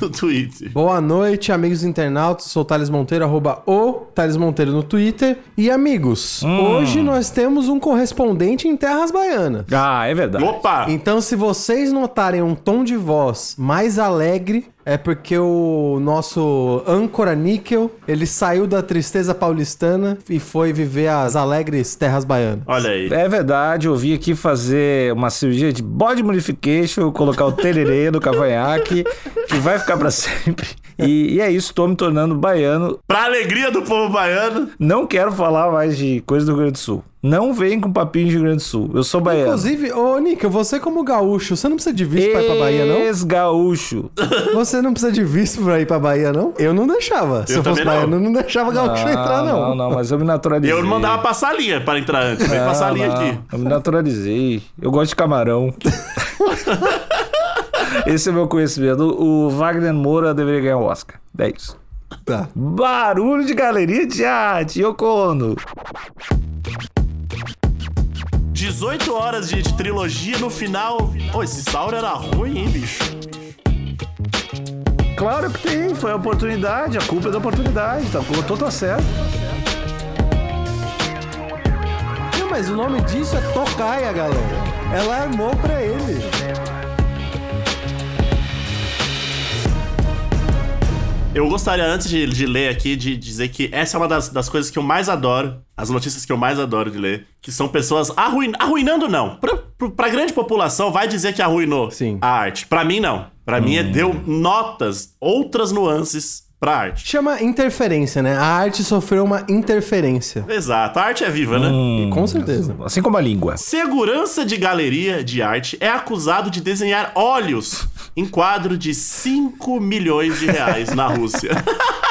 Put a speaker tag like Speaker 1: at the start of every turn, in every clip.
Speaker 1: no Twitter.
Speaker 2: Boa noite, amigos internautas. Sou o Thales Monteiro, arroba o Thales Monteiro no Twitter. E amigos, hoje nós temos um correspondente em Terras Baianas.
Speaker 3: Ah, é verdade.
Speaker 1: Opa!
Speaker 2: Então, se vocês notarem um tom de voz mais alegre, é porque o nosso âncora níquel, ele saiu da tristeza paulistana e foi viver as alegres terras baianas.
Speaker 1: Olha aí.
Speaker 3: É verdade, eu vim aqui fazer uma cirurgia de body modification, colocar o tererê no cavanhaque, que vai ficar pra sempre. E, e é isso, tô me tornando baiano.
Speaker 1: Pra alegria do povo baiano.
Speaker 3: Não quero falar mais de coisa do Rio Grande do Sul. Não vem com papinho de Rio Grande do Sul. Eu sou baiano.
Speaker 2: Inclusive, ô Níquel, você como gaúcho, você não precisa de visto pra ir pra Bahia, não?
Speaker 3: Ex-gaúcho.
Speaker 2: Você não precisa de visto pra ir pra Bahia, não? Eu não deixava. Se eu, fosse
Speaker 1: não.
Speaker 2: baiano, eu não deixava gaúcho entrar, não.
Speaker 3: Não, não, mas eu me naturalizei.
Speaker 1: Eu não mandava passar linha para entrar antes. Vem passar linha
Speaker 3: não.
Speaker 1: aqui.
Speaker 3: Eu me naturalizei. Eu gosto de camarão. Esse é meu conhecimento. O Wagner Moura deveria ganhar o Oscar. É isso.
Speaker 2: Tá.
Speaker 3: Barulho de galeria de arte, Yoko Ono.
Speaker 1: 18 horas de, de trilogia no final. Pô, esse Sauro era ruim, hein, bicho?
Speaker 3: Claro que tem, foi a oportunidade, a culpa é da oportunidade, tá, o Tô tá certo.
Speaker 2: Não, mas o nome disso é Tocaia, galera. Ela armou pra ele.
Speaker 1: Eu gostaria, antes de, de ler aqui, de dizer que essa é uma das, das coisas que eu mais adoro, as notícias que eu mais adoro de ler, que são pessoas arruin, arruinando, não. Pra, pra, grande população, vai dizer que arruinou
Speaker 2: Sim.
Speaker 1: a arte. Pra mim, não. Pra mim, é deu notas, outras nuances pra arte.
Speaker 2: Chama interferência, né? A arte sofreu uma interferência.
Speaker 1: Exato, a arte é viva, né?
Speaker 3: Hum.
Speaker 2: Com certeza.
Speaker 3: Assim como a língua.
Speaker 1: Segurança de galeria de arte é acusado de desenhar olhos em quadro de 5 milhões de reais na Rússia.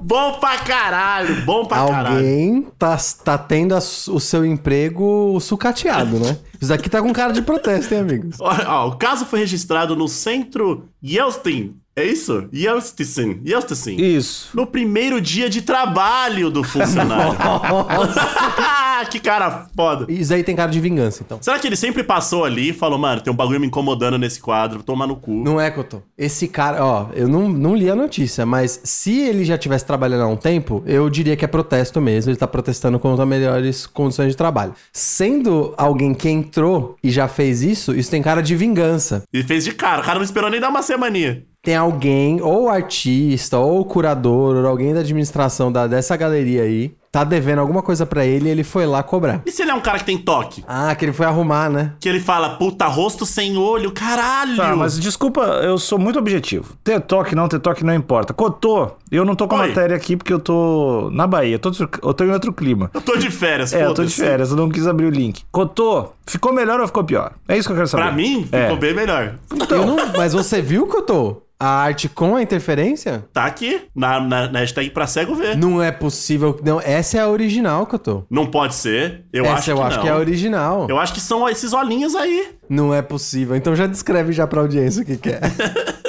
Speaker 1: bom pra caralho, bom pra caralho.
Speaker 2: Alguém tá, tá tendo a o seu emprego sucateado, né? Isso daqui tá com cara de protesto, hein, amigos?
Speaker 1: Olha, ó, o caso foi registrado no centro Yeltsin. É isso? Yeltsin. Yeltsin.
Speaker 3: Isso.
Speaker 1: No primeiro dia de trabalho do funcionário. que cara foda.
Speaker 2: Isso aí tem cara de vingança, então.
Speaker 1: Será que ele sempre passou ali e falou, mano, tem um bagulho me incomodando nesse quadro, toma no cu.
Speaker 2: Não é, Cotô. Esse cara, ó, eu não, não li a notícia, mas se ele já tivesse trabalhando há um tempo, eu diria que é protesto mesmo. Ele tá protestando contra melhores condições de trabalho. Sendo alguém que entrou e já fez isso, isso tem cara de vingança.
Speaker 1: E fez de cara, o cara não esperou nem dar uma semaninha.
Speaker 2: Tem alguém, ou artista, ou curador, ou alguém da administração da, dessa galeria aí, tá devendo alguma coisa pra ele e ele foi lá cobrar.
Speaker 1: E se ele é um cara que tem toque?
Speaker 2: Ah, que ele foi arrumar, né?
Speaker 1: Que ele fala, puta, rosto sem olho, caralho.
Speaker 3: Tá, mas desculpa, eu sou muito objetivo. Ter toque, não ter toque, não importa. Cotô, eu não tô com a matéria aqui porque eu tô na Bahia. Eu tô, eu tô em outro clima.
Speaker 1: Eu tô de férias,
Speaker 3: É, eu tô de férias, eu não quis abrir o link. Cotô, ficou melhor ou ficou pior? É isso que eu quero saber.
Speaker 1: Pra mim, ficou
Speaker 3: É.
Speaker 1: bem melhor.
Speaker 2: Eu não, mas você viu, Cotô? A arte com a interferência?
Speaker 1: Tá aqui, na, na, na hashtag pra cego ver.
Speaker 2: Não é possível. Não, essa é a original, Cotô.
Speaker 1: Não pode ser. Eu
Speaker 2: essa
Speaker 1: acho
Speaker 2: eu
Speaker 1: que
Speaker 2: acho
Speaker 1: não.
Speaker 2: que é a original.
Speaker 1: Eu acho que são esses olhinhos aí.
Speaker 2: Não é possível. Então já descreve já pra audiência o que, que é.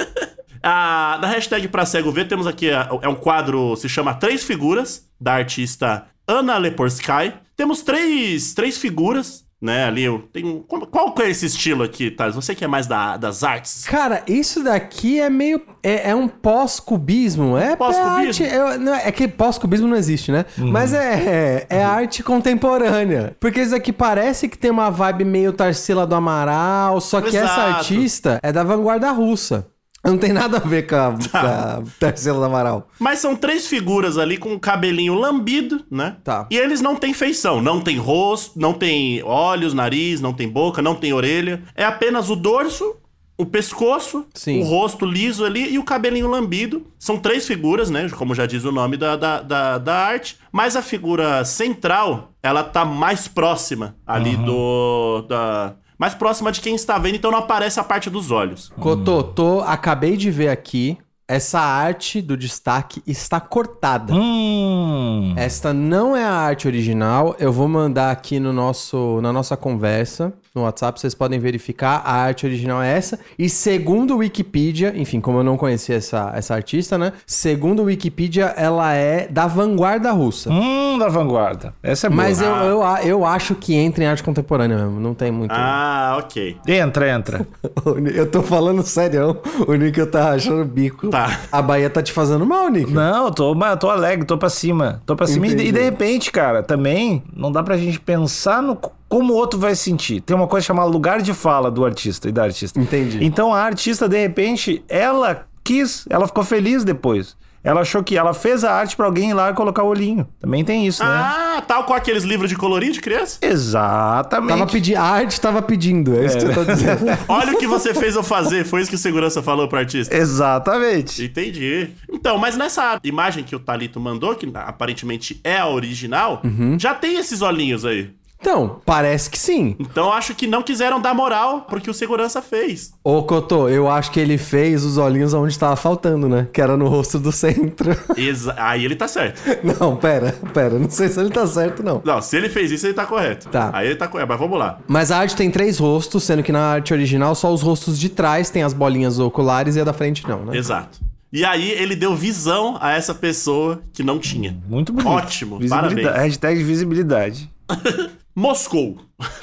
Speaker 1: Ah, na hashtag pra cego ver, temos aqui, ah, é um quadro, se chama Três Figuras, da artista Ana Leporsky. Temos três, três figuras, né, ali, eu tenho... como- Qual que é esse estilo aqui, Thales? Você que é mais da, das artes.
Speaker 2: Cara, isso daqui é meio. É, é um pós-cubismo. É
Speaker 1: Pós-cubismo?
Speaker 2: É, arte- é, é que pós-cubismo não existe, né? Mas é, é, é arte contemporânea. Porque isso daqui parece que tem uma vibe meio Tarsila do Amaral, só que essa
Speaker 1: Exato.
Speaker 2: artista é da vanguarda russa. Não tem nada a ver com a, com a Tarsila do Amaral.
Speaker 1: Mas são três figuras ali com o cabelinho lambido, né?
Speaker 2: Tá.
Speaker 1: E eles não têm feição, não tem rosto, não tem olhos, nariz, não tem boca, não tem orelha. É apenas o dorso, o pescoço,
Speaker 2: Sim.
Speaker 1: o rosto liso ali e o cabelinho lambido. São três figuras, né? Como já diz o nome da, da, da, da arte. Mas a figura central, ela tá mais próxima ali do. Da, mais próxima de quem está vendo, então não aparece a parte dos olhos.
Speaker 2: Cotô, tô, acabei de ver aqui. essa arte do destaque está cortada.
Speaker 3: Hum.
Speaker 2: Esta não é a arte original. Eu vou mandar aqui no nosso, na nossa conversa no WhatsApp, vocês podem verificar. A arte original é essa. E segundo o Wikipedia, enfim, como eu não conhecia essa, essa artista, né? Segundo o Wikipedia, ela é da vanguarda russa.
Speaker 3: Hum, da vanguarda. Essa é boa.
Speaker 2: Mas eu, eu, a- eu acho que entra em arte contemporânea mesmo. Não tem muito.
Speaker 1: Ah, ok.
Speaker 3: Entra, entra.
Speaker 2: Eu tô falando sério. O Nick tá achando bico.
Speaker 1: Tá.
Speaker 2: A Bahia tá te fazendo mal, Nick.
Speaker 3: Não, eu tô, mas eu tô alegre, tô pra cima. Tô pra cima. E e de repente, cara, também não dá pra gente pensar no como o outro vai se sentir. Tem uma coisa chamada lugar de fala do artista e da artista.
Speaker 2: Entendi.
Speaker 3: Então a artista, de repente, ela quis, ela ficou feliz depois. Ela achou que ela fez a arte pra alguém ir lá e colocar o olhinho. Também tem isso, né?
Speaker 1: Ah, tal com aqueles livros de colorir de criança?
Speaker 3: Exatamente.
Speaker 2: Tava pedindo. A arte tava pedindo. É isso que eu tô dizendo.
Speaker 1: Olha o que você fez eu fazer, foi isso que o segurança falou pro artista.
Speaker 3: Exatamente.
Speaker 1: Entendi. Então, mas nessa imagem que o Talito mandou, que aparentemente é a original, já tem esses olhinhos aí.
Speaker 2: Então, parece que sim.
Speaker 1: Então acho que não quiseram dar moral porque o segurança fez.
Speaker 2: Ô, Cotô, eu acho que ele fez os olhinhos onde tava faltando, né? Que era no rosto do centro.
Speaker 1: Exa- Aí ele tá certo.
Speaker 2: Não, pera, pera. Não sei se ele tá certo, não.
Speaker 1: Não, se ele fez isso, ele tá correto.
Speaker 2: Tá.
Speaker 1: Aí ele tá correto, mas vamos lá.
Speaker 2: Mas a arte tem três rostos, sendo que na arte original só os rostos de trás tem as bolinhas oculares e a da frente não, né?
Speaker 1: Exato. E aí ele deu visão a essa pessoa que não tinha.
Speaker 3: Muito bonito.
Speaker 1: Ótimo,
Speaker 3: Visibilidade-
Speaker 1: parabéns.
Speaker 3: Hashtag visibilidade.
Speaker 1: Moscou.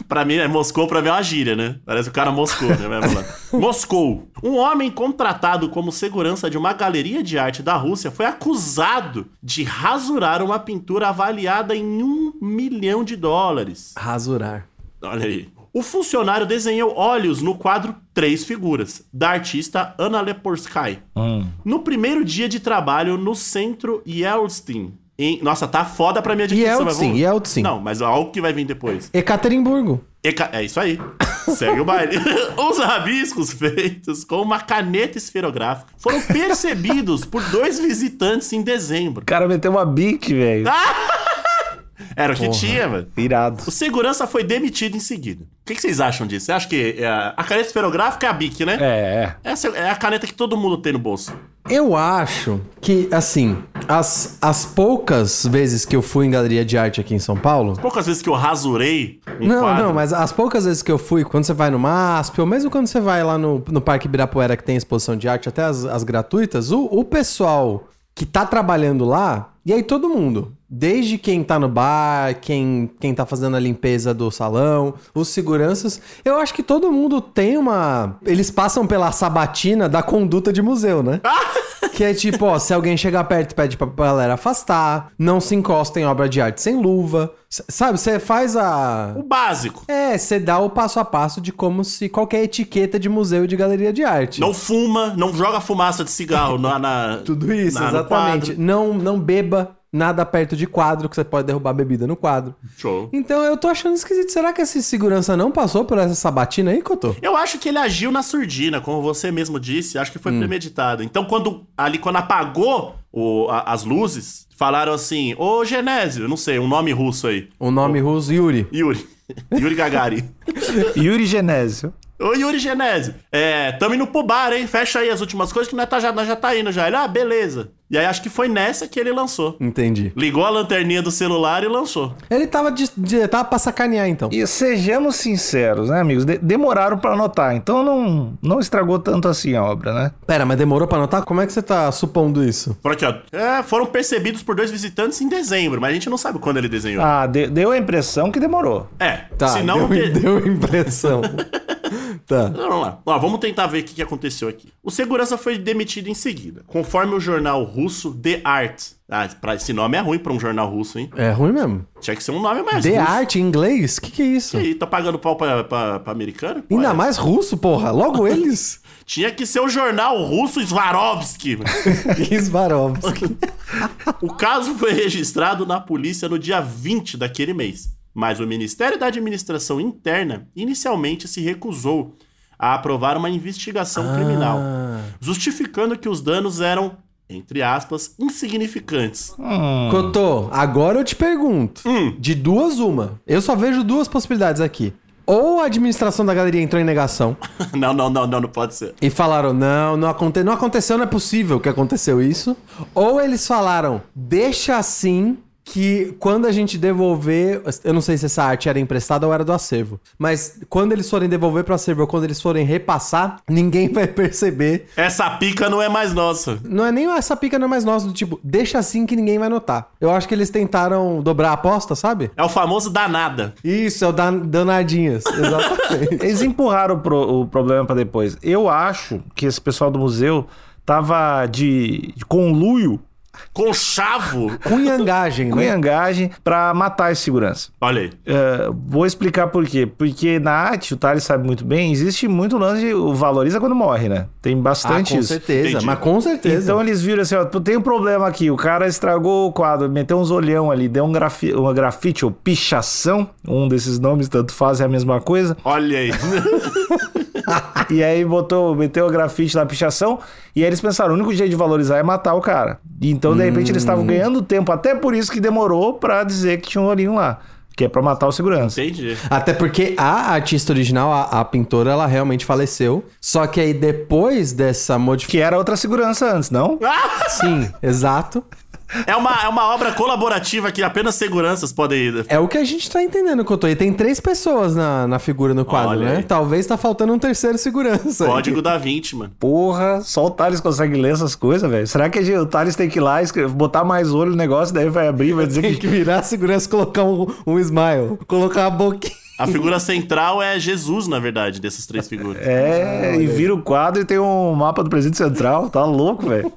Speaker 1: pra mim, é Moscou pra é uma gíria, né? Parece o cara Moscou, né? Moscou. Um homem contratado como segurança de uma galeria de arte da Rússia foi acusado de rasurar uma pintura avaliada em um milhão de dólares.
Speaker 2: Rasurar.
Speaker 1: Olha aí. O funcionário desenhou olhos no quadro Três Figuras, da artista Anna Leporsky.
Speaker 3: Hum.
Speaker 1: No primeiro dia de trabalho no centro Yeltsin. Em... Nossa, tá foda pra minha dicção. mas
Speaker 2: Yeltsin,
Speaker 1: vamos-
Speaker 2: Yeltsin.
Speaker 1: Não, mas algo que vai vir depois.
Speaker 2: Ekaterimburgo.
Speaker 1: Eca- É isso aí. Segue o baile. Os rabiscos feitos com uma caneta esferográfica foram percebidos por dois visitantes em dezembro.
Speaker 3: O cara meteu uma bique, velho.
Speaker 1: Era o que tinha, mano.
Speaker 3: Irado.
Speaker 1: O segurança foi demitido em seguida. O que, que vocês acham disso? Você acha que é, a caneta esferográfica é a BIC, né?
Speaker 3: É, é.
Speaker 1: Essa é a caneta que todo mundo tem no bolso.
Speaker 2: Eu acho que, assim, as, as poucas vezes que eu fui em galeria de arte aqui em São Paulo.
Speaker 1: Poucas vezes que eu rasurei um
Speaker 2: não,
Speaker 1: quadro.
Speaker 2: não, mas as poucas vezes que eu fui, quando você vai no MASP, ou mesmo quando você vai lá no, no Parque Ibirapuera que tem exposição de arte, até as, as gratuitas, o, o pessoal que tá trabalhando lá, e aí todo mundo, desde quem tá no bar, quem, quem tá fazendo a limpeza do salão, os seguranças, eu acho que todo mundo tem uma. Eles passam pela sabatina da conduta de museu, né? Que é tipo, ó, se alguém chegar perto e pede pra galera afastar, não se encosta em obra de arte sem luva. S- Sabe, você faz a.
Speaker 1: O básico.
Speaker 2: É, você dá o passo a passo de como se qualquer etiqueta de museu e de galeria de arte.
Speaker 1: Não fuma, não joga fumaça de cigarro na. na-
Speaker 2: Tudo isso,
Speaker 1: na-
Speaker 2: exatamente. Não, não beba nada perto de quadro, que você pode derrubar bebida no quadro.
Speaker 1: Show.
Speaker 2: Então eu tô achando esquisito. Será que esse segurança não passou por essa sabatina aí, Cotô?
Speaker 1: Eu acho que ele agiu na surdina, como você mesmo disse. Acho que foi
Speaker 2: Hum.
Speaker 1: premeditado. Então, quando ali, quando apagou o- a- as luzes, falaram assim: Ô Genésio, não sei, um nome russo aí.
Speaker 2: O nome russo, Yuri.
Speaker 1: Yuri. Yuri Gagarin.
Speaker 3: Yuri Genésio.
Speaker 1: Ô Yuri Genésio, é, tamo indo pro bar, hein? Fecha aí as últimas coisas que nós, tá, já, nós já tá indo já. Ele, ah, beleza. E aí acho que foi nessa que ele lançou.
Speaker 2: Entendi.
Speaker 1: Ligou a lanterninha do celular e lançou.
Speaker 2: Ele tava, de, de- tava pra sacanear, então.
Speaker 3: E sejamos sinceros, né, amigos? De- demoraram pra anotar, então não, não estragou tanto assim a obra, né?
Speaker 2: Pera, mas demorou pra anotar? Como é que você tá supondo isso?
Speaker 1: Por aqui, ó. É, foram percebidos por dois visitantes em dezembro, mas a gente não sabe quando ele desenhou.
Speaker 3: Ah, de- deu a impressão que demorou.
Speaker 1: É,
Speaker 2: Tá,
Speaker 1: se não...
Speaker 2: deu, deu impressão. tá.
Speaker 1: Vamos lá. Ó, vamos tentar ver o que aconteceu aqui. O segurança foi demitido em seguida, conforme o jornal russo The Art. Ah, pra, esse nome é ruim pra um jornal russo, hein?
Speaker 2: É ruim mesmo.
Speaker 1: Tinha que ser um nome mais
Speaker 2: The
Speaker 1: russo.
Speaker 2: Art em inglês? Que que é isso?
Speaker 1: E aí, tá pagando pau pra, pra, pra americano?
Speaker 2: Ainda mais russo, porra. Logo eles.
Speaker 1: Tinha que ser o jornal russo Swarovski. mano.
Speaker 2: Svarovski.
Speaker 1: o caso foi registrado na polícia no dia 20 daquele mês. Mas o Ministério da Administração Interna inicialmente se recusou a aprovar uma investigação criminal, justificando que os danos eram, entre aspas, insignificantes.
Speaker 2: Cotô, agora eu te pergunto.
Speaker 1: Hum.
Speaker 2: De duas, uma. Eu só vejo duas possibilidades aqui. Ou a administração da galeria entrou em negação
Speaker 1: Não, não, não, não, não pode ser.
Speaker 2: e falaram: não, não, aconte não aconteceu, não é possível que aconteceu isso. Ou eles falaram: deixa assim. Que quando a gente devolver, eu não sei se essa arte era emprestada ou era do acervo, mas quando eles forem devolver pro acervo ou quando eles forem repassar, ninguém vai perceber
Speaker 1: Essa pica não é mais nossa.
Speaker 2: Não é nem essa pica não é mais nossa, do tipo, deixa assim que ninguém vai notar. Eu acho que eles tentaram dobrar a aposta, sabe?
Speaker 1: É o famoso danada.
Speaker 2: Isso, é o dan danadinhas. Exatamente.
Speaker 3: Eles empurraram o, pro- o problema pra depois. Eu acho que esse pessoal do museu tava de, de conluio,
Speaker 1: Com chavo.
Speaker 2: Cunhangagem, né?
Speaker 3: cunhangagem, pra matar esse segurança.
Speaker 1: Olha aí.
Speaker 3: É, vou explicar por quê. Porque na arte, o Thales sabe muito bem, existe muito lance de o valoriza quando morre, né? Tem
Speaker 2: Ah,
Speaker 3: bastante
Speaker 2: com
Speaker 3: isso.
Speaker 2: certeza,
Speaker 1: Entendi.
Speaker 2: mas com certeza.
Speaker 3: Então eles viram assim, ó, "Pô, tem um problema aqui, o cara estragou o quadro, meteu uns olhão ali, deu um grafi uma grafite ou pichação, um desses nomes tanto fazem a mesma coisa,
Speaker 1: Olha aí.
Speaker 3: e aí botou, meteu o grafite na pichação, e aí eles pensaram, o único jeito de valorizar é matar o cara. Então, de repente, eles estavam ganhando tempo, até por isso que demorou pra dizer que tinha um olhinho lá, que é pra matar o segurança.
Speaker 1: Entendi.
Speaker 2: Até porque a artista original, a, a pintora, ela realmente faleceu. Só que aí depois dessa modificação.
Speaker 3: Que era outra segurança antes, não?
Speaker 2: Sim, exato.
Speaker 1: É uma, é uma obra colaborativa que apenas seguranças podem.
Speaker 2: É o que a gente tá entendendo, Cotô. E tem três pessoas na, na figura no quadro,
Speaker 1: Olha
Speaker 2: né?
Speaker 1: aí.
Speaker 2: Talvez tá faltando um terceiro segurança. aí.
Speaker 1: Código da 20, mano.
Speaker 3: Porra, só o Thales consegue ler essas coisas, velho. Será que o Thales tem que ir lá, botar mais olho no negócio, daí vai abrir, vai dizer
Speaker 2: Tem
Speaker 3: que
Speaker 2: que virar a segurança e colocar um, um smile. Colocar a boquinha.
Speaker 1: A figura central é Jesus, na verdade, dessas três figuras.
Speaker 3: É, e vira o quadro e tem um mapa do presídio central. Tá louco, velho.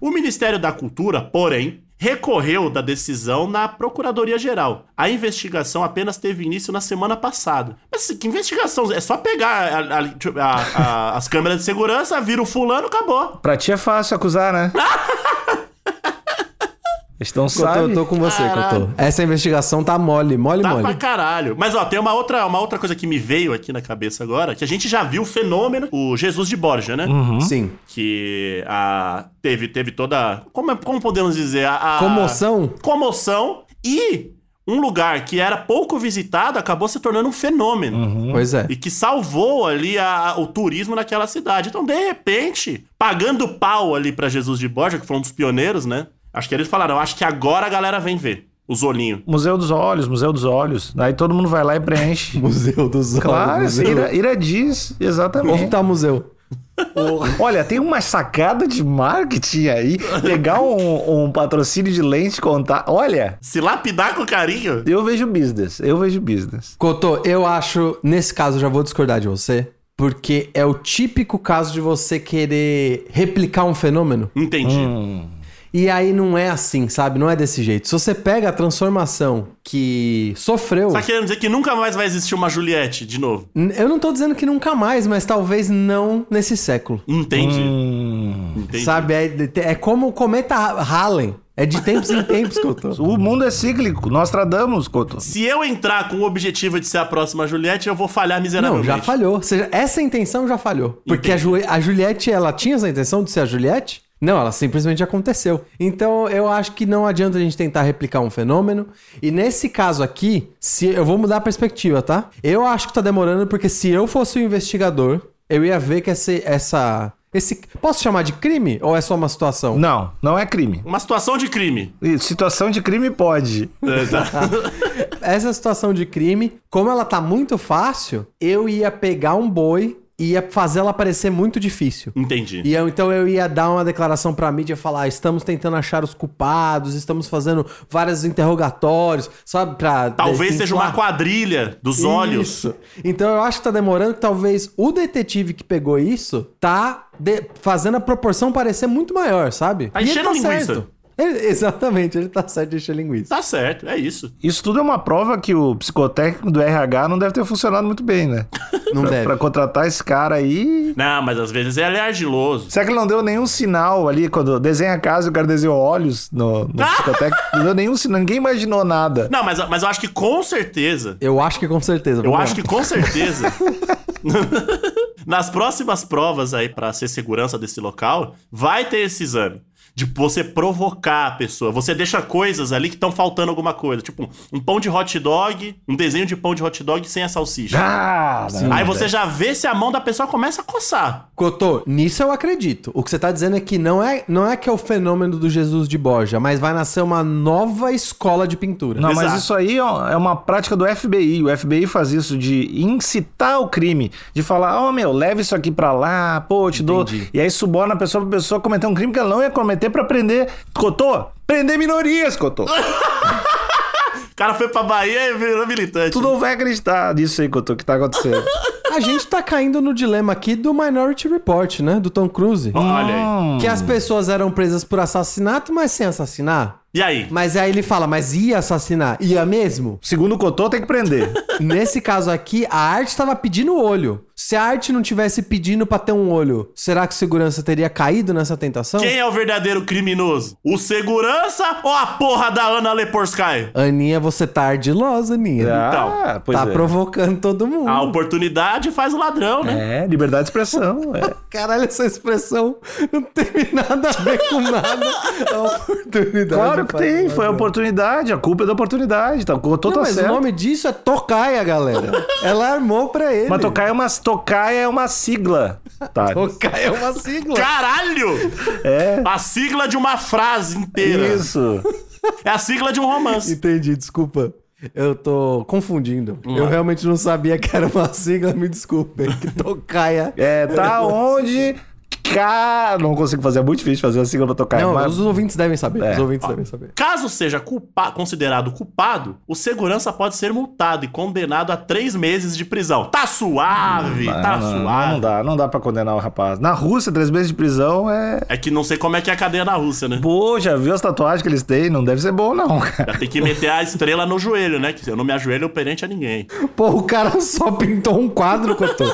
Speaker 1: O Ministério da Cultura, porém, recorreu da decisão na Procuradoria-Geral. A investigação apenas teve início na semana passada. Mas que investigação? É só pegar a- a- a- a- as câmeras de segurança, vira o fulano, acabou.
Speaker 3: Pra ti é fácil acusar, né?
Speaker 2: Cotô,
Speaker 3: sabem.
Speaker 2: eu tô com você. Cotô. Essa investigação tá mole, mole,
Speaker 1: Tá
Speaker 2: mole.
Speaker 1: pra caralho. Mas ó, tem uma outra, uma outra coisa que me veio aqui na cabeça agora, que a gente já viu o fenômeno, o Jesus de Borja, né?
Speaker 2: Sim.
Speaker 1: Que a, teve, teve toda. Como, é- como podemos dizer? A, a-
Speaker 2: Comoção?
Speaker 1: Comoção e um lugar que era pouco visitado acabou se tornando um fenômeno.
Speaker 2: Pois é.
Speaker 1: E que salvou ali a- o turismo naquela cidade. Então, de repente, pagando pau ali pra Jesus de Borja, que foi um dos pioneiros, né? Acho que eles falaram, acho que agora a galera vem ver os olhinhos.
Speaker 3: Museu dos Olhos, Museu dos Olhos. Aí todo mundo vai lá e preenche.
Speaker 2: Museu dos
Speaker 3: claro,
Speaker 2: museu.
Speaker 3: ira, iradiz, exatamente.
Speaker 2: Onde tá o museu?
Speaker 3: Olha, tem uma sacada de marketing aí. Pegar um, um patrocínio de lente e contar. Olha,
Speaker 1: Se lapidar com carinho.
Speaker 3: eu vejo business. Eu vejo business.
Speaker 2: Cotô, eu acho, nesse caso, eu já vou discordar de você. Porque é o típico caso de você querer replicar um fenômeno.
Speaker 1: Entendi.
Speaker 2: E aí não é assim, sabe? Não é desse jeito. Se você pega a transformação que sofreu.
Speaker 1: Tá querendo dizer que nunca mais vai existir uma Juliette de novo?
Speaker 2: Eu não tô dizendo que nunca mais, mas talvez não nesse século.
Speaker 1: Entendi.
Speaker 3: Hum.
Speaker 1: Entendi.
Speaker 2: Sabe? É, é como o cometa Halley. É de tempos em tempos, Cotô.
Speaker 3: O mundo é cíclico. Nós tradamos, Couto.
Speaker 1: Se eu entrar com o objetivo de ser a próxima Juliette, eu vou falhar
Speaker 2: Não,
Speaker 1: miseravelmente.
Speaker 2: já falhou. Ou seja, essa intenção já falhou. Porque a, Ju- a Juliette, ela tinha essa intenção de ser a Juliette? Não, ela simplesmente aconteceu. Então, eu acho que não adianta a gente tentar replicar um fenômeno. E nesse caso aqui, se eu vou mudar a perspectiva, tá? Eu acho que tá demorando porque se eu fosse o investigador, eu ia ver que essa essa esse posso chamar de crime ou é só uma situação?
Speaker 3: Não, não é crime.
Speaker 1: Uma situação de crime.
Speaker 3: E Situação de crime pode.
Speaker 1: É, tá.
Speaker 2: Essa situação de crime, como ela tá muito fácil, eu ia pegar um boi ia fazer ela parecer muito difícil.
Speaker 1: Entendi.
Speaker 2: E eu, então eu ia dar uma declaração pra mídia falar: estamos tentando achar os culpados, estamos fazendo vários interrogatórios, sabe? Pra,
Speaker 1: Talvez seja uma quadrilha dos olhos.
Speaker 2: Isso. Então eu acho que tá demorando que talvez o detetive que pegou isso tá de- fazendo a proporção parecer muito maior, sabe?
Speaker 1: Tá enchendo linguiça.
Speaker 2: certo. Ele- exatamente, ele tá certo de encher linguiça.
Speaker 1: Tá certo, é isso.
Speaker 3: Isso tudo é uma prova que o psicotécnico do RH não deve ter funcionado muito bem, né?
Speaker 2: Não deve.
Speaker 3: Pra contratar esse cara aí.
Speaker 1: Não, mas às vezes ele é argiloso.
Speaker 3: Será que ele não deu nenhum sinal ali quando desenha a casa e o cara desenhou olhos no, no psicotécnico? Não deu nenhum sinal, ninguém imaginou nada.
Speaker 1: Não, mas, mas eu acho que com certeza.
Speaker 2: Eu acho que com certeza.
Speaker 1: Eu acho que com certeza. nas próximas provas aí pra ser segurança desse local, vai ter esse exame. De você provocar a pessoa. Você deixa coisas ali que estão faltando alguma coisa. Tipo, um pão de hot dog, um desenho de pão de hot dog sem a salsicha.
Speaker 3: Ah, não,
Speaker 1: Aí você já vê se a mão da pessoa começa a coçar.
Speaker 2: Cotô, nisso eu acredito. O que você tá dizendo é que não é, não é que é o fenômeno do Jesus de Borja, mas vai nascer uma nova escola de pintura.
Speaker 3: Não, mas
Speaker 1: Exato.
Speaker 3: isso aí ó, é uma prática do FBI. O FBI faz isso de incitar o crime, de falar, ó, meu, leve isso aqui pra lá, pô, eu te dou.
Speaker 2: Entendi.
Speaker 3: E aí suborna a pessoa pra pessoa cometer um crime que ela não ia cometer pra prender. Cotô, prender minorias, Cotô.
Speaker 1: O cara foi pra Bahia e virou militante.
Speaker 3: tu não vai acreditar nisso aí, Cotô, que tá acontecendo.
Speaker 2: A gente tá caindo no dilema aqui do Minority Report, né? Do Tom Cruise.
Speaker 1: Olha aí.
Speaker 2: Que as pessoas eram presas por assassinato, mas sem assassinar.
Speaker 1: E aí?
Speaker 2: Mas aí ele fala, mas ia assassinar? Ia mesmo?
Speaker 3: Segundo o Cotô, tem que prender.
Speaker 2: Nesse caso aqui, a arte tava pedindo o olho. Se a arte não tivesse pedindo pra ter um olho, será que o segurança teria caído nessa tentação?
Speaker 1: Quem é o verdadeiro criminoso? O segurança ou a porra da Ana Leporsky?
Speaker 2: Aninha, você tá ardilosa, Aninha.
Speaker 3: Ah, pois
Speaker 2: tá
Speaker 3: é.
Speaker 2: provocando todo mundo.
Speaker 1: A oportunidade faz o ladrão, né?
Speaker 3: É, liberdade de expressão. É.
Speaker 2: Caralho, essa expressão não teve nada a ver com nada. A oportunidade.
Speaker 3: Claro que
Speaker 2: faz
Speaker 3: tem, foi a oportunidade, a culpa é da oportunidade. Tá, o Cotô
Speaker 2: Não,
Speaker 3: tá
Speaker 2: mas
Speaker 3: certo.
Speaker 2: o nome disso é tocaia, galera. Ela armou pra ele.
Speaker 3: Mas tocaia é uma, tocaia é uma sigla. Tá.
Speaker 2: Tocaia é uma sigla.
Speaker 1: Caralho!
Speaker 3: É.
Speaker 1: A sigla de uma frase inteira.
Speaker 3: Isso.
Speaker 1: É a sigla de um romance.
Speaker 2: Entendi, desculpa. Eu tô confundindo. Eu realmente não sabia que era uma sigla, me desculpem. Que tocaia.
Speaker 3: É, tá onde. Não consigo fazer, é muito difícil fazer uma sigla pra tocar.
Speaker 2: Não,
Speaker 3: mas...
Speaker 2: os ouvintes devem saber.
Speaker 3: É.
Speaker 2: Os ouvintes devem saber.
Speaker 1: Caso seja culpa- considerado culpado, o segurança pode ser multado e condenado a três meses de prisão. Tá suave, tá
Speaker 3: não,
Speaker 1: suave.
Speaker 3: não dá, não dá pra condenar o rapaz. Na Rússia, três meses de prisão é.
Speaker 1: É que não sei como é que é a cadeia na Rússia, né?
Speaker 3: Pô, já viu as tatuagens que eles têm? Não deve ser bom, não, cara.
Speaker 1: Já tem que meter a estrela no joelho, né? Que eu não me ajoelho perante a ninguém.
Speaker 2: Pô, o cara só pintou um quadro, Cotô.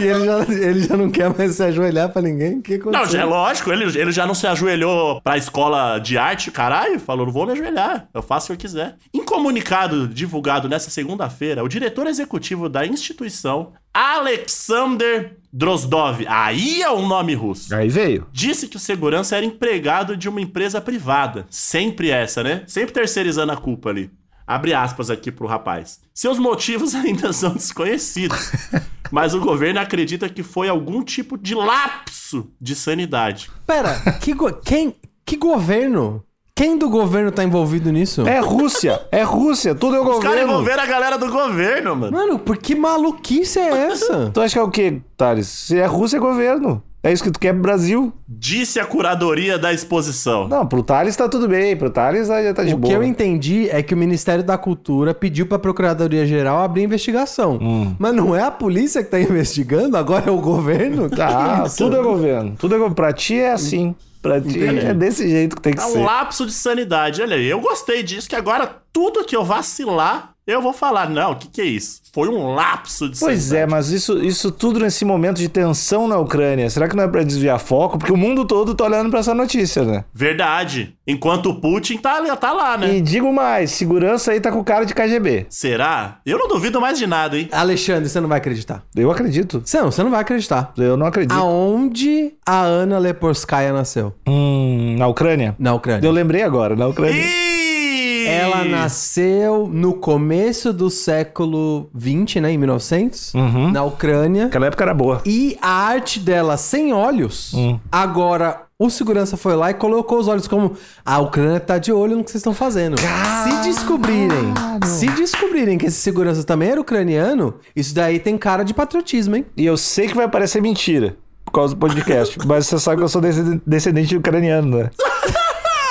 Speaker 2: E ele já, ele já não quer mais se ajoelhar pra ninguém. O que aconteceu?
Speaker 1: Não, já é lógico, ele, ele já não se ajoelhou pra escola de arte, caralho, falou, não vou me ajoelhar, eu faço o que eu quiser. Em comunicado divulgado nessa segunda-feira, o diretor executivo da instituição, Alexander Drozdov, aí é um nome russo,
Speaker 3: Aí veio.
Speaker 1: disse que o segurança era empregado de uma empresa privada. Sempre essa, né? Sempre terceirizando a culpa ali. Abre aspas aqui pro rapaz. Seus motivos ainda são desconhecidos, mas o governo acredita que foi algum tipo de lapso de sanidade.
Speaker 2: Pera, que, go- quem, que governo? Quem do governo tá envolvido nisso?
Speaker 3: É Rússia, é Rússia, tudo é o
Speaker 1: Os caras
Speaker 3: governo.
Speaker 1: envolveram a galera do governo, mano.
Speaker 2: Mano, por que maluquice é essa?
Speaker 3: Tu acha que é o quê, Thales? Se é Rússia, é governo. É isso que tu quer pro Brasil.
Speaker 1: Disse a curadoria da exposição.
Speaker 3: Não, pro Thales tá tudo bem. Pro Thales aí já tá de
Speaker 2: o
Speaker 3: boa.
Speaker 2: que eu entendi é que o Ministério da Cultura pediu pra Procuradoria-Geral abrir investigação.
Speaker 3: Hum.
Speaker 2: Mas não é a polícia que tá investigando, agora é o governo?
Speaker 3: Ah,
Speaker 2: isso?
Speaker 3: tudo é governo. Tudo é governo. Pra ti é assim. Pra ti
Speaker 2: Entendi.
Speaker 3: é desse jeito que tem que
Speaker 1: É um
Speaker 3: ser.
Speaker 1: lapso de sanidade. Olha aí, eu gostei disso, que agora tudo que eu vacilar, eu vou falar. Não, o que, que é isso? Foi um lapso de
Speaker 3: Pois é,
Speaker 1: sanidade.
Speaker 3: mas isso, isso tudo nesse momento de tensão na Ucrânia, será que não é pra desviar foco? Porque o mundo todo tá olhando pra essa notícia, né?
Speaker 1: Verdade. Enquanto o Putin tá, ali- tá lá, né?
Speaker 3: E digo mais, segurança aí tá com cara de KGB.
Speaker 1: Será? Eu não duvido mais de nada, hein?
Speaker 2: Alexandre, você não vai acreditar.
Speaker 3: Eu acredito.
Speaker 2: Você não, você não vai acreditar.
Speaker 3: Eu não acredito.
Speaker 2: Aonde a Ana Leporskaya nasceu?
Speaker 3: Hum, na Ucrânia?
Speaker 2: Na Ucrânia.
Speaker 3: Eu lembrei agora, na Ucrânia.
Speaker 1: Ih!
Speaker 2: Ela nasceu no começo do século 20, né? Em 1900,
Speaker 3: Uhum.
Speaker 2: na Ucrânia.
Speaker 3: Naquela época era boa.
Speaker 2: E a arte dela sem olhos,
Speaker 3: Hum.
Speaker 2: agora o segurança foi lá e colocou os olhos como a Ucrânia tá de olho no que vocês estão fazendo. Se descobrirem, se descobrirem que esse segurança também era ucraniano, isso daí tem cara de patriotismo, hein?
Speaker 3: E eu sei que vai parecer mentira por causa do podcast, mas você sabe que eu sou descend- descendente ucraniano, né?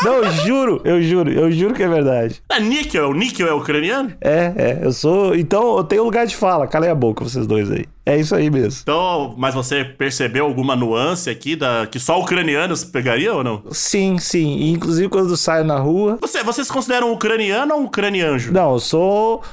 Speaker 3: Não, eu juro, eu juro, eu juro que é verdade.
Speaker 1: É níquel, o níquel é ucraniano?
Speaker 3: É, é, eu sou. Então eu tenho lugar de fala, calem a boca, vocês dois aí. É isso aí mesmo.
Speaker 1: Então, mas você percebeu alguma nuance aqui da que só ucranianos pegariam ou não?
Speaker 3: Sim, sim. E, inclusive quando saio na rua.
Speaker 1: Você, vocês consideram um ucraniano ou um ucranianjo?
Speaker 3: Não, eu sou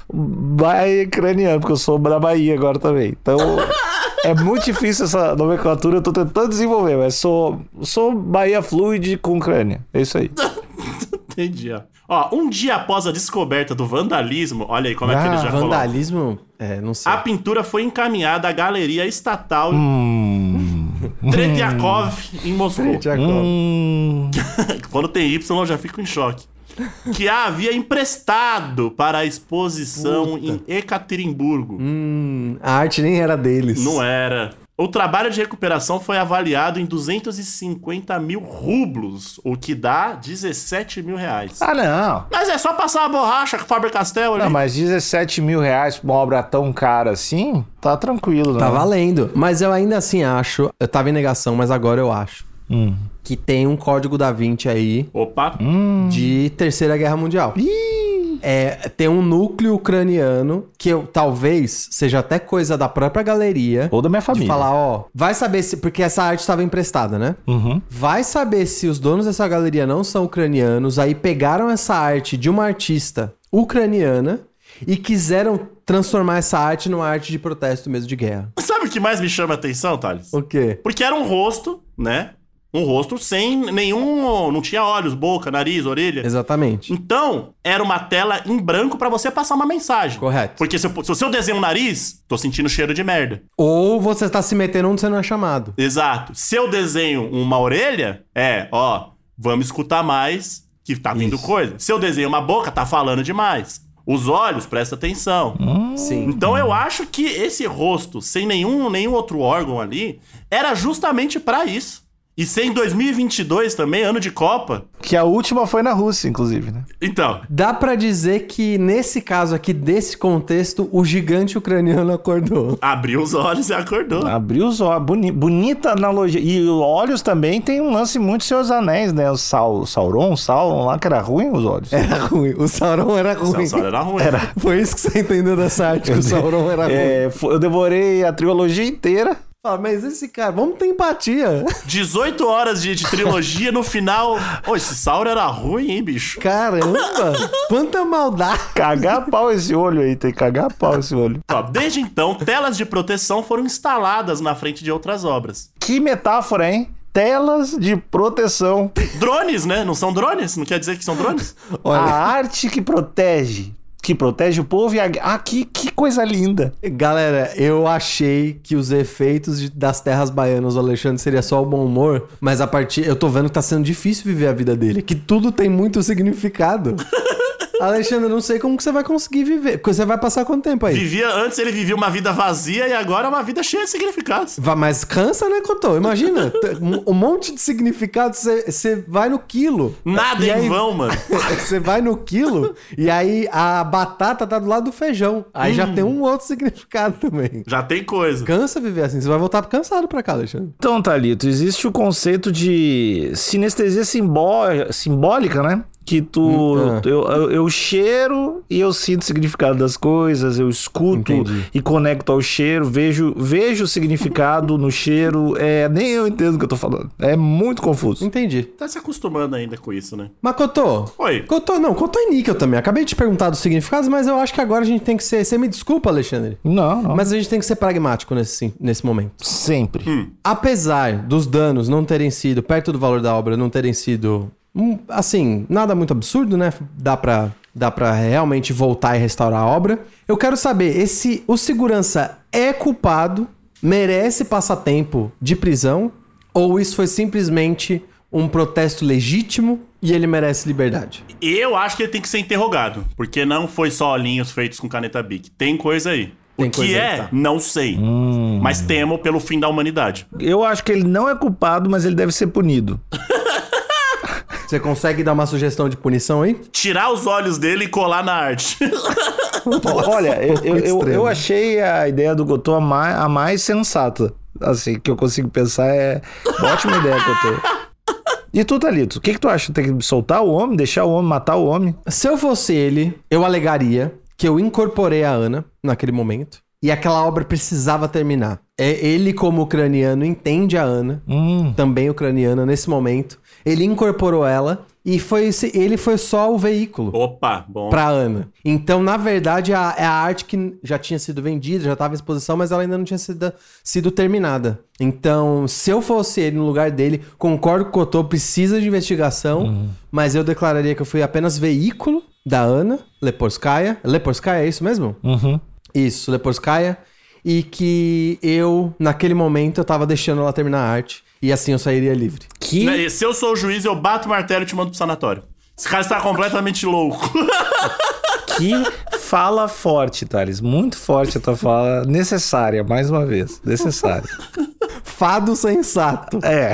Speaker 3: ucraniano, porque eu sou da Bahia agora também. Então. É muito difícil essa nomenclatura, eu tô tentando desenvolver, mas sou, sou Bahia Fluid com Ucrânia. É isso aí.
Speaker 1: Entendi, ó. Ó, um dia após a descoberta do vandalismo, olha aí como é que
Speaker 3: Ah,
Speaker 1: ele já colocam.
Speaker 2: Vandalismo, é, não sei.
Speaker 1: A pintura foi encaminhada à galeria estatal.
Speaker 3: Hum.
Speaker 1: Tretiakov em Moscou.
Speaker 3: Hum,
Speaker 1: Quando tem Y, eu já fico em choque. Que a havia emprestado para a exposição em Ekaterimburgo.
Speaker 2: Hum, a arte nem era deles.
Speaker 1: Não era. O trabalho de recuperação foi avaliado em 250 mil rublos, o que dá 17 mil reais.
Speaker 3: ah, não.
Speaker 1: Mas é só passar a borracha com o Faber-Castell ali.
Speaker 3: Não, mas 17 mil reais pra uma obra tão cara assim, tá tranquilo, né?
Speaker 2: Tá valendo. Mas eu ainda assim acho. Eu tava em negação, mas agora eu acho.
Speaker 3: Hum.
Speaker 2: Que tem um código da Vinci aí
Speaker 1: Opa.
Speaker 2: de Terceira Guerra Mundial. É, tem um núcleo ucraniano que eu, talvez seja até coisa da própria galeria.
Speaker 3: Ou da minha
Speaker 2: De
Speaker 3: família.
Speaker 2: falar, ó, vai saber se. Porque essa arte estava emprestada, né?
Speaker 3: Uhum.
Speaker 2: Vai saber se os donos dessa galeria não são ucranianos, aí pegaram essa arte de uma artista ucraniana e quiseram transformar essa arte numa arte de protesto mesmo de guerra.
Speaker 1: Sabe o que mais me chama a atenção, Thales?
Speaker 2: O quê?
Speaker 1: Porque era um rosto, né? Um rosto sem nenhum. Não tinha olhos, boca, nariz, orelha.
Speaker 2: Exatamente.
Speaker 1: Então, era uma tela em branco pra você passar uma mensagem.
Speaker 2: Correto.
Speaker 1: Porque se eu, se eu desenho um nariz, tô sentindo cheiro de merda.
Speaker 2: Ou você tá se metendo onde você não é chamado.
Speaker 1: Exato. Se eu desenho uma orelha, é, ó, vamos escutar mais, que tá vindo
Speaker 2: Isso.
Speaker 1: coisa. Se eu desenho uma boca, tá falando demais. Os olhos, presta atenção.
Speaker 2: Sim.
Speaker 1: Então eu acho que esse rosto, sem nenhum, nenhum outro órgão ali, era justamente pra isso. E ser em 2022 também, ano de Copa.
Speaker 3: Que a última foi na Rússia, inclusive, né?
Speaker 1: Então,
Speaker 2: Dá pra dizer que nesse caso aqui, desse contexto, o gigante ucraniano acordou.
Speaker 1: abriu os olhos e acordou.
Speaker 3: Abriu os olhos. Boni- bonita analogia. E os olhos também tem um lance muito Seus Anéis, né? O Sau- Sauron, o Sauron lá, que era ruim os olhos.
Speaker 2: Era ruim. O Sauron era ruim.
Speaker 1: Só era ruim.
Speaker 2: Foi isso que você entendeu dessa arte, que o Sauron era ruim.
Speaker 3: É, eu devorei a trilogia inteira.
Speaker 2: Ah, mas esse cara, vamos ter empatia.
Speaker 1: 18 horas de, de trilogia, no final. Ô, esse Sauron era ruim, hein, bicho?
Speaker 2: Caramba, quanta maldade.
Speaker 3: Cagar pau esse olho aí, tem que cagar pau esse olho.
Speaker 1: Ó, desde então, telas de proteção foram instaladas na frente de outras obras.
Speaker 3: Que metáfora, hein? Telas de proteção.
Speaker 1: Drones, né? Não são drones? Não quer dizer que são drones?
Speaker 2: Olha,
Speaker 3: A arte que protege. Que protege o povo e a... Ah, que, que coisa linda.
Speaker 2: galera, eu achei que os efeitos de- das terras baianas do Alexandre seria só o bom humor, mas a partir. Eu tô vendo que tá sendo difícil viver a vida dele, que tudo tem muito significado. Alexandre, não sei como que você vai conseguir viver. porque Você vai passar quanto tempo aí?
Speaker 1: Vivia, antes ele vivia uma vida vazia e agora é uma vida cheia de significados.
Speaker 2: Vai, mas cansa, né, Cotô? Imagina, um- monte de significado, você- você vai no quilo.
Speaker 1: Nada
Speaker 2: E
Speaker 1: em
Speaker 2: aí-
Speaker 1: vão, mano.
Speaker 2: Você vai no quilo e aí a batata tá do lado do feijão. Aí já tem um outro significado também.
Speaker 1: Já tem coisa.
Speaker 2: Cansa viver assim. Você vai voltar cansado pra cá, Alexandre.
Speaker 3: Então, Thalito, existe o conceito de sinestesia simbó- simbólica, né? Que tu.
Speaker 2: Hum, ah.
Speaker 3: eu, eu, eu cheiro e eu sinto o significado das coisas, eu escuto
Speaker 2: Entendi.
Speaker 3: e conecto ao cheiro, vejo, vejo o significado no cheiro. É, nem eu entendo o que eu tô falando. É muito confuso.
Speaker 2: Entendi.
Speaker 1: Tá se acostumando ainda com isso, né?
Speaker 2: Mas, Cotô.
Speaker 1: Oi.
Speaker 2: Cotô, não, Cotô é níquel também. Acabei de te perguntar dos significados, mas eu acho que agora a gente tem que ser. Você me desculpa, Alexandre.
Speaker 3: Não, não.
Speaker 2: Mas a gente tem que ser pragmático nesse, nesse momento.
Speaker 3: Sempre.
Speaker 2: Apesar dos danos não terem sido, perto do valor da obra, não terem sido, hum, assim, nada muito absurdo, né? Dá pra, dá pra realmente voltar e restaurar a obra. Eu quero saber, esse, o segurança é culpado, merece passatempo de prisão, ou isso foi simplesmente um protesto legítimo e ele merece liberdade?
Speaker 1: Eu acho que ele tem que ser interrogado, porque não foi só olhinhos feitos com caneta Bic. Tem coisa aí.
Speaker 2: Tem
Speaker 1: o que
Speaker 2: aí,
Speaker 1: é,
Speaker 2: tá.
Speaker 1: não sei. Mas temo pelo fim da humanidade.
Speaker 3: Eu acho que ele não é culpado, mas ele deve ser punido.
Speaker 2: Você consegue dar uma sugestão de punição aí?
Speaker 1: Tirar os olhos dele e colar na arte.
Speaker 3: Olha, eu, eu, eu, achei a ideia do Gotô a mais, a mais sensata. Assim, que eu consigo pensar é. Ótima ideia, Gotô. E tu, Thalito, o que, que tu acha? Tem que soltar o homem, deixar o homem, matar o homem?
Speaker 2: Se eu fosse ele, eu alegaria que eu incorporei a Ana naquele momento e aquela obra precisava terminar. É ele como ucraniano entende a Ana,
Speaker 3: Hum.
Speaker 2: também ucraniana nesse momento. Ele incorporou ela e foi esse- ele foi só o veículo
Speaker 1: Opa, bom.
Speaker 2: pra Ana. Então, na verdade, a- é a arte que já tinha sido vendida, já estava em exposição, mas ela ainda não tinha sido, sido terminada. Então, se eu fosse ele no lugar dele, concordo com o Cotô, precisa de investigação, mas eu declararia que eu fui apenas veículo da Ana Leporskaya. Leporskaya, é isso mesmo?
Speaker 3: Uhum.
Speaker 2: Isso, Leporskaya. E que eu, naquele momento, eu tava deixando ela terminar a arte e assim eu sairia livre.
Speaker 3: Que
Speaker 1: Né, e Se eu sou o juiz, eu bato o martelo e te mando pro sanatório. Esse cara está completamente louco.
Speaker 3: Que fala forte, Thales. Muito forte a tua fala. Necessária, mais uma vez. Necessária.
Speaker 2: Fado sensato.
Speaker 3: É.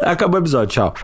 Speaker 3: Acabou o episódio. Tchau.